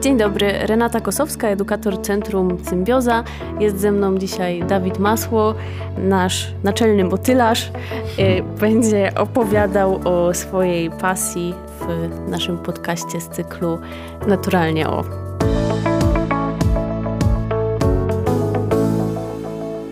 Dzień dobry, Renata Kosowska, edukator Centrum Symbioza. Jest ze mną dzisiaj Dawid Masło, nasz naczelny motylarz. Y, będzie opowiadał o swojej pasji w naszym podcaście z cyklu Naturalnie o.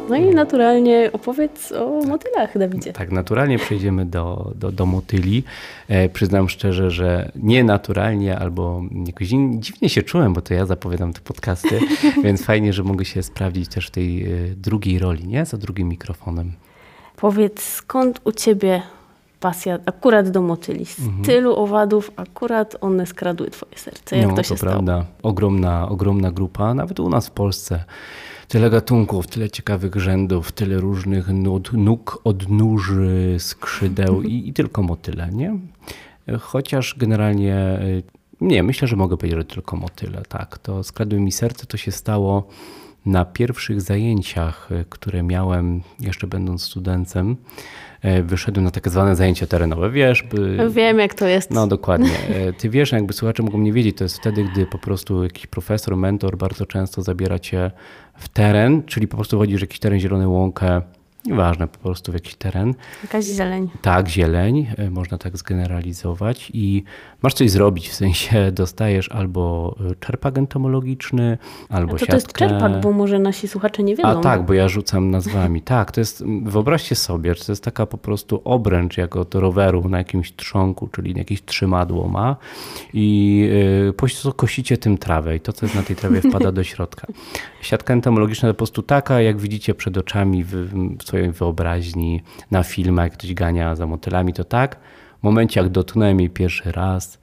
No i naturalnie opowiedz o motylach, Dawidzie. Tak, naturalnie przejdziemy do, do, do motyli. E, przyznam szczerze, że nie naturalnie albo jakoś dziwnie się czułem, bo to ja zapowiadam te podcasty, więc fajnie, że mogę się sprawdzić też w tej e, drugiej roli, nie? Za drugim mikrofonem. Powiedz, skąd u ciebie pasja akurat do motyli? Z mhm. tylu owadów akurat one skradły twoje serce. Jak no, to się to stało? prawda. Ogromna, ogromna grupa, nawet u nas w Polsce tyle gatunków, tyle ciekawych rzędów, tyle różnych nud, nóg, odnóży, skrzydeł i, i tylko motyle, nie? Chociaż generalnie nie, myślę, że mogę powiedzieć, że tylko motyle, tak. To skradły mi serce, to się stało na pierwszych zajęciach, które miałem jeszcze będąc studentem. E, wyszedłem na tak zwane zajęcia terenowe. Wiesz, by... Wiem, jak to jest. No dokładnie. E, ty wiesz, jakby słuchacze mogą nie wiedzieć, to jest wtedy, gdy po prostu jakiś profesor, mentor bardzo często zabiera cię w teren, czyli po prostu chodzisz jakiś teren, zielony łąkę, Nieważne, po prostu w jakiś teren. Jakaś zieleń. Tak, zieleń, e, można tak zgeneralizować i masz coś zrobić, w sensie dostajesz albo e, czerpak entomologiczny, albo A to to jest czerpak, bo może nasi słuchacze nie wiedzą. A tak, bo ja rzucam nazwami. tak, to jest, wyobraźcie sobie, że to jest taka po prostu obręcz jako do roweru na jakimś trzonku, czyli jakieś trzymadło ma i yy, po prostu kosicie tym trawę i to, co jest na tej trawie wpada do środka. Siatka entomologiczna to po prostu taka, jak widzicie przed oczami w, w swojej wyobraźni, na filmach, jak ktoś gania za motylami, to tak. W momencie, jak dotknąłem jej pierwszy raz,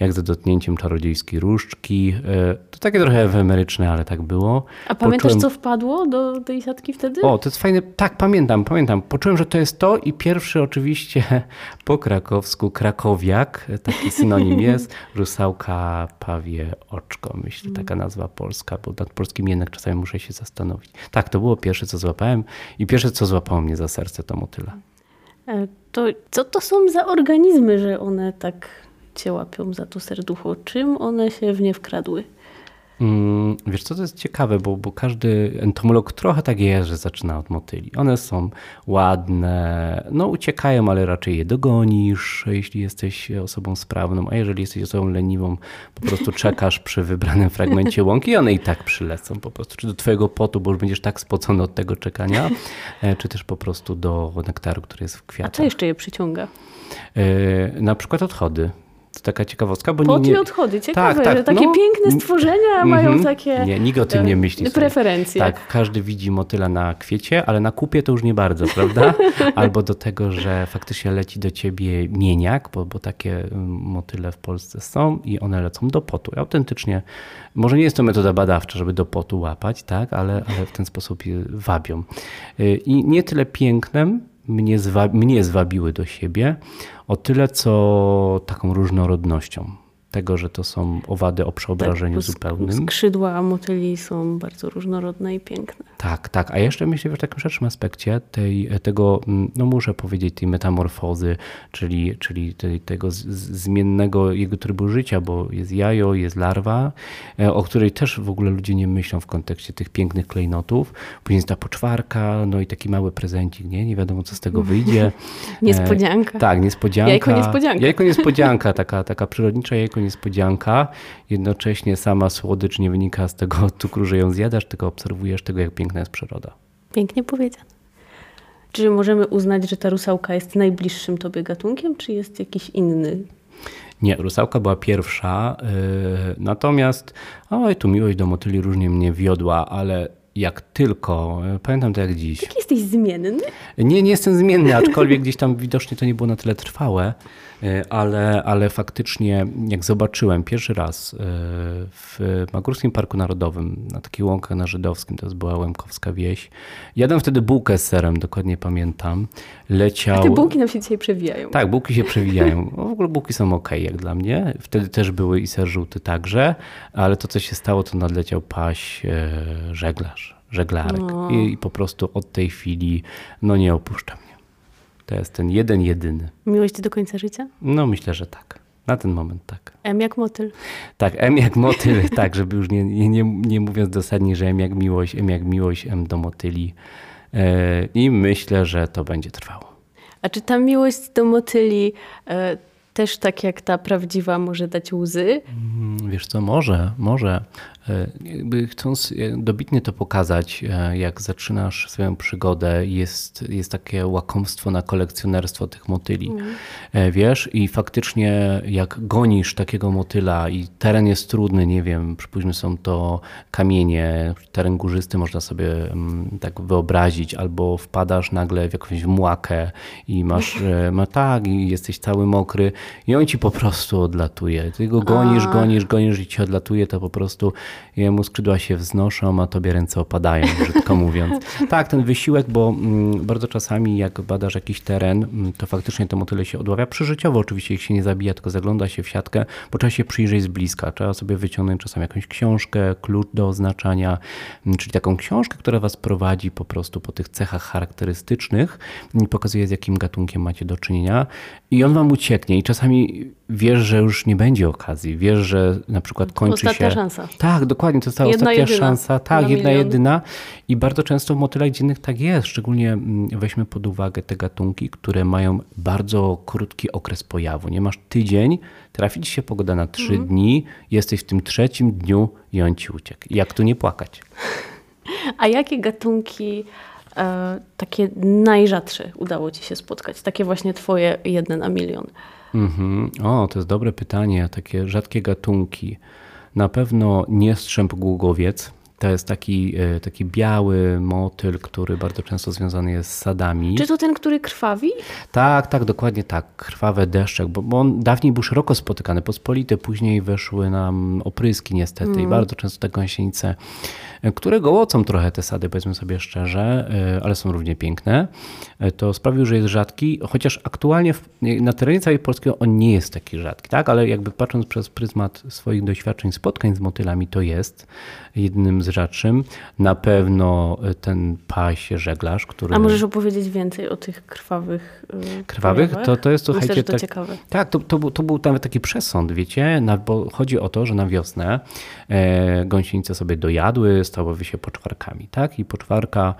jak za dotknięciem czarodziejskiej różdżki. E, to takie trochę efemeryczne, ale tak było. A pamiętasz, Poczułem... co wpadło do tej siatki wtedy? O, to jest fajne. Tak, pamiętam, pamiętam. Poczułem, że to jest to i pierwszy oczywiście po krakowsku krakowiak, taki synonim jest, rusałka pawie oczko, myślę, taka nazwa polska, bo nad polskim jednak czasami muszę się zastanowić. Tak, to było pierwsze, co złapałem i pierwsze, co złapało mnie za serce, to motyla. E, to co to są za organizmy, że one tak cię łapią za to serducho? Czym one się w nie wkradły? Mm, wiesz co, to jest ciekawe, bo, bo każdy entomolog trochę tak jest, że zaczyna od motyli. One są ładne, no uciekają, ale raczej je dogonisz, jeśli jesteś osobą sprawną, a jeżeli jesteś osobą leniwą, po prostu czekasz przy wybranym fragmencie łąki i one i tak przylecą po prostu, czy do twojego potu, bo już będziesz tak spocony od tego czekania, e, czy też po prostu do nektaru, który jest w kwiatach. A co jeszcze je przyciąga? E, na przykład odchody. To taka ciekawostka, bo Pot nie... i odchody, ciekawe, tak, tak, takie no, piękne stworzenia mm, mają takie Nie, nikt o tym nie myśli. Preferencje. Tak, każdy widzi motyla na kwiecie, ale na kupie to już nie bardzo, prawda? Albo do tego, że faktycznie leci do ciebie mieniak, bo, bo takie motyle w Polsce są i one lecą do potu. Autentycznie, może nie jest to metoda badawcza, żeby do potu łapać, tak, ale, ale w ten sposób je wabią. Y, I nie tyle pięknem, mnie, zwa, mnie zwabiły do siebie o tyle, co taką różnorodnością tego, że to są owady o przeobrażeniu tak, zupełnym. Skrzydła motyli są bardzo różnorodne i piękne. Tak, tak. A jeszcze myślę w takim szerszym aspekcie tej, tego, mm, no muszę powiedzieć, tej metamorfozy, czyli, czyli tej, tego z, zmiennego jego trybu życia, bo jest jajo, jest larwa, e, o której też w ogóle ludzie nie myślą w kontekście tych pięknych klejnotów. Później jest ta poczwarka, no i taki mały prezencik, nie? Nie wiadomo, co z tego wyjdzie. niespodzianka. E, tak, niespodzianka. Jajko niespodzianka. Jajko niespodzianka, taka, taka przyrodnicza jajko niespodzianka. Jednocześnie sama słodycz nie wynika z tego cukru, że ją zjadasz, tylko obserwujesz tego, jak piękna jest przyroda. Pięknie powiedziane. Czy możemy uznać, że ta rusałka jest najbliższym tobie gatunkiem, czy jest jakiś inny? Nie, rusałka była pierwsza, yy, natomiast oj, tu miłość do motyli różnie mnie wiodła, ale jak tylko, pamiętam to jak dziś. Jak jesteś zmienny? Nie, nie jestem zmienny, aczkolwiek gdzieś tam widocznie to nie było na tyle trwałe, E, ale, ale faktycznie jak zobaczyłem pierwszy raz e, w Magórskim Parku Narodowym, na takiej łąkach na Żydowskim, to była Łemkowska wieś, jadłem wtedy bułkę z serem, dokładnie pamiętam, leciał... A te bułki nam się dzisiaj przewijają. Tak, bułki się przewijają. W ogóle bułki są ok, jak dla mnie. Wtedy też były i ser żółty także, ale to co się stało, to nadleciał paś e, żeglarz, żeglarek no. I, po prostu od tej chwili no nie opuszczam. To jest ten jeden, jedyny. Miłość do końca życia? No myślę, że tak. Na ten moment tak. M jak motyl. Tak, M jak motyl, tak, żeby już nie, nie, nie, nie mówiąc dosadnie, że M jak miłość, M jak miłość, M do motyli. E, I myślę, że to będzie trwało. A czy ta miłość do motyli e, też tak jak ta prawdziwa może dać łzy? Mm, wiesz co, może, może. E, jakby chcąc e, dobitnie to pokazać, e, jak zaczynasz swoją przygodę, jest, jest takie łakomstwo na kolekcjonerstwo tych motyli. Mm. Wiesz, i faktycznie jak gonisz takiego motyla i teren jest trudny, nie wiem, przypuśćmy są to kamienie, teren górzysty można sobie mm, tak wyobrazić, albo wpadasz nagle w jakąś młakę i masz, ma tak, i jesteś cały mokry i on ci po prostu odlatuje. Ty go gonisz, A. gonisz, gonisz i ci odlatuje, to po prostu jemu skrzydła się wznoszą, a tobie ręce opadają, brzydko mówiąc. Tak, ten wysiłek, bo mm, bardzo czasami jak badasz jakiś teren, mm, to faktycznie to motyle się odławia. Przyżyciowo oczywiście ich się nie zabija, tylko zagląda się w siatkę, bo trzeba się przyjrzeć z bliska. Trzeba sobie wyciągnąć czasem jakąś książkę, klucz do oznaczania, mm, czyli taką książkę, która was prowadzi po prostu po tych cechach charakterystycznych i pokazuje z jakim gatunkiem macie do czynienia i on wam ucieknie i czasami wiesz, że już nie będzie okazji, wiesz, że na przykład kończy Ostatnia się... szansa. Tak, dokładnie, to jest ta jedna ostatnia jedyna. szansa. Tak, jedna milion. jedyna. I bardzo często w motylach dziennych tak jest, szczególnie mm, weźmy pod uwagę te gatunki, które mają bardzo krótki okres pojawu. Nie masz tydzień, trafi ci się pogoda na trzy mhm. dni, jesteś w tym trzecim dniu i on ci uciekł. Jak tu nie płakać? A jakie gatunki takie najrzadsze udało ci się spotkać? Takie właśnie twoje jeden na milion? Mhm. O, to jest dobre pytanie. Takie rzadkie gatunki. Na pewno nie strzęp gługowiec. To jest taki, e, taki biały motyl, który bardzo często związany jest z sadami. Czy to ten, który krwawi? Tak, tak, dokładnie tak. Krwawe deszczek, bo, bo on dawniej był szeroko spotykany, pospolite, później weszły nam opryski niestety mm. i bardzo często te gąsienice które gołocą trochę te sady, powiedzmy sobie szczerze, e, ale są równie piękne, e, to sprawił, że jest rzadki, chociaż aktualnie na terenie całej Polski on nie jest taki rzadki, tak? ale jakby patrząc przez pryzmat swoich doświadczeń, spotkań z motylami, to jest jednym z rzadszym. Na pewno e, ten pasie żeglarz, który... A możesz opowiedzieć więcej o tych krwawych Krwawych? To, to jest, słuchajcie... Myślę, że to tak, ciekawe. Tak, to, to, to, był nawet taki przesąd, wiecie, na, bo chodzi o to, że na wiosnę e, gąsienice sobie dojadły, stałyby się poczwarkami, tak? I poczwarka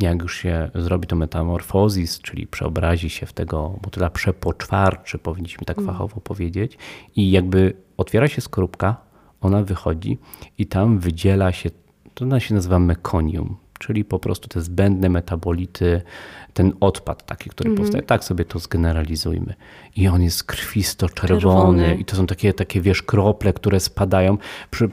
jak już się zrobi to metamorfozis, czyli przeobrazi się w tego motyla przepoczwarczy, powinniśmy tak mm. fachowo powiedzieć, i jakby otwiera się skorupka, ona wychodzi i tam wydziela się, to ona się nazywa mekonium, czyli po prostu te zbędne metabolity, ten odpad taki, który mm -hmm. powstaje. Tak sobie to zgeneralizujmy. I on jest krwisto-czerwony i to są takie, takie, wiesz, krople, które spadają.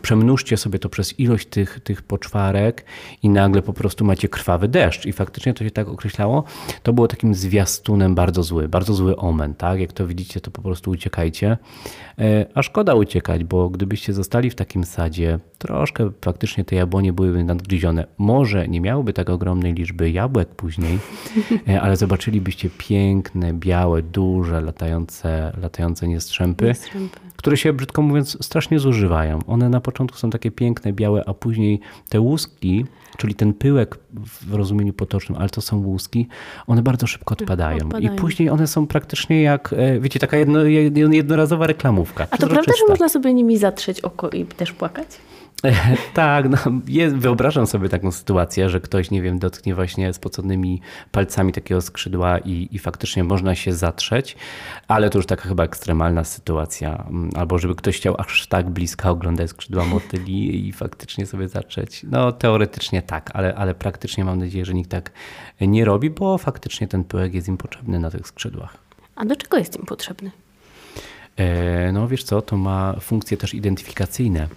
Przemnóżcie sobie to przez ilość tych, tych poczwarek i nagle po prostu macie krwawy deszcz. I faktycznie to się tak określało. To było takim zwiastunem bardzo zły, bardzo zły omen, tak? Jak to widzicie, to po prostu uciekajcie. E, a szkoda uciekać, bo gdybyście zostali w takim sadzie, troszkę faktycznie te jabłonie byłyby nadgryzione. Może nie miałyby tak ogromnej liczby jabłek później, e, ale zobaczylibyście piękne, białe, duże, latające, latające niestrzępy, niestrzępy, które się, brzydko mówiąc, strasznie zużywają. One na początku są takie piękne, białe, a później te łuski, czyli ten pyłek w rozumieniu potocznym, ale to są łuski, one bardzo szybko odpadają. odpadają. I później one są praktycznie jak, e, wiecie, taka jedno, jednorazowa reklamówka. A to prawda, że można sobie nimi zatrzeć oko i też płakać? tak, no, jest, wyobrażam sobie taką sytuację, że ktoś, nie wiem, dotknie właśnie spoconymi palcami takiego skrzydła i, i faktycznie można się zatrzeć, ale to już taka chyba ekstremalna sytuacja. Mm, albo żeby ktoś chciał aż tak blisko oglądać skrzydła motyli i faktycznie sobie zatrzeć. No teoretycznie tak, ale, ale praktycznie mam nadzieję, że nikt tak nie robi, bo faktycznie ten pyłek jest im potrzebny na tych skrzydłach. A do czego jest im potrzebny? E, no wiesz co, to ma funkcje też identyfikacyjne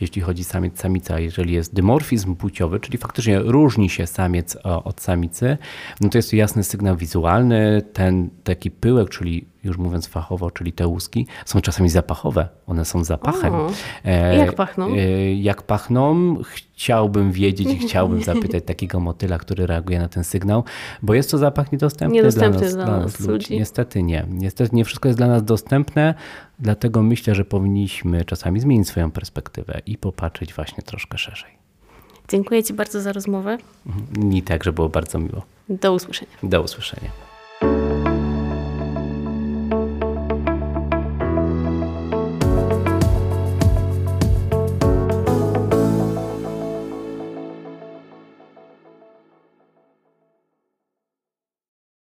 jeśli chodzi samiec, samica, jeżeli jest dymorfizm płciowy, czyli faktycznie różni się samiec od samicy, no to jest to jasny sygnał wizualny. Ten taki pyłek, czyli już mówiąc fachowo, czyli te łuski, są czasami zapachowe. One są zapachem. O, e, jak pachną? E, jak pachną? Chciałbym wiedzieć i chciałbym zapytać takiego motyla, który reaguje na ten sygnał, bo jest to zapach niedostępny, niedostępny dla nas, dla nas ludzi. ludzi. Niestety nie. Niestety nie wszystko jest dla nas dostępne, dlatego myślę, że powinniśmy czasami zmienić swoją perspektywę i popatrzeć właśnie troszkę szerzej. Dziękuję Ci bardzo za rozmowę. Mi także było bardzo miło. Do usłyszenia. Do usłyszenia.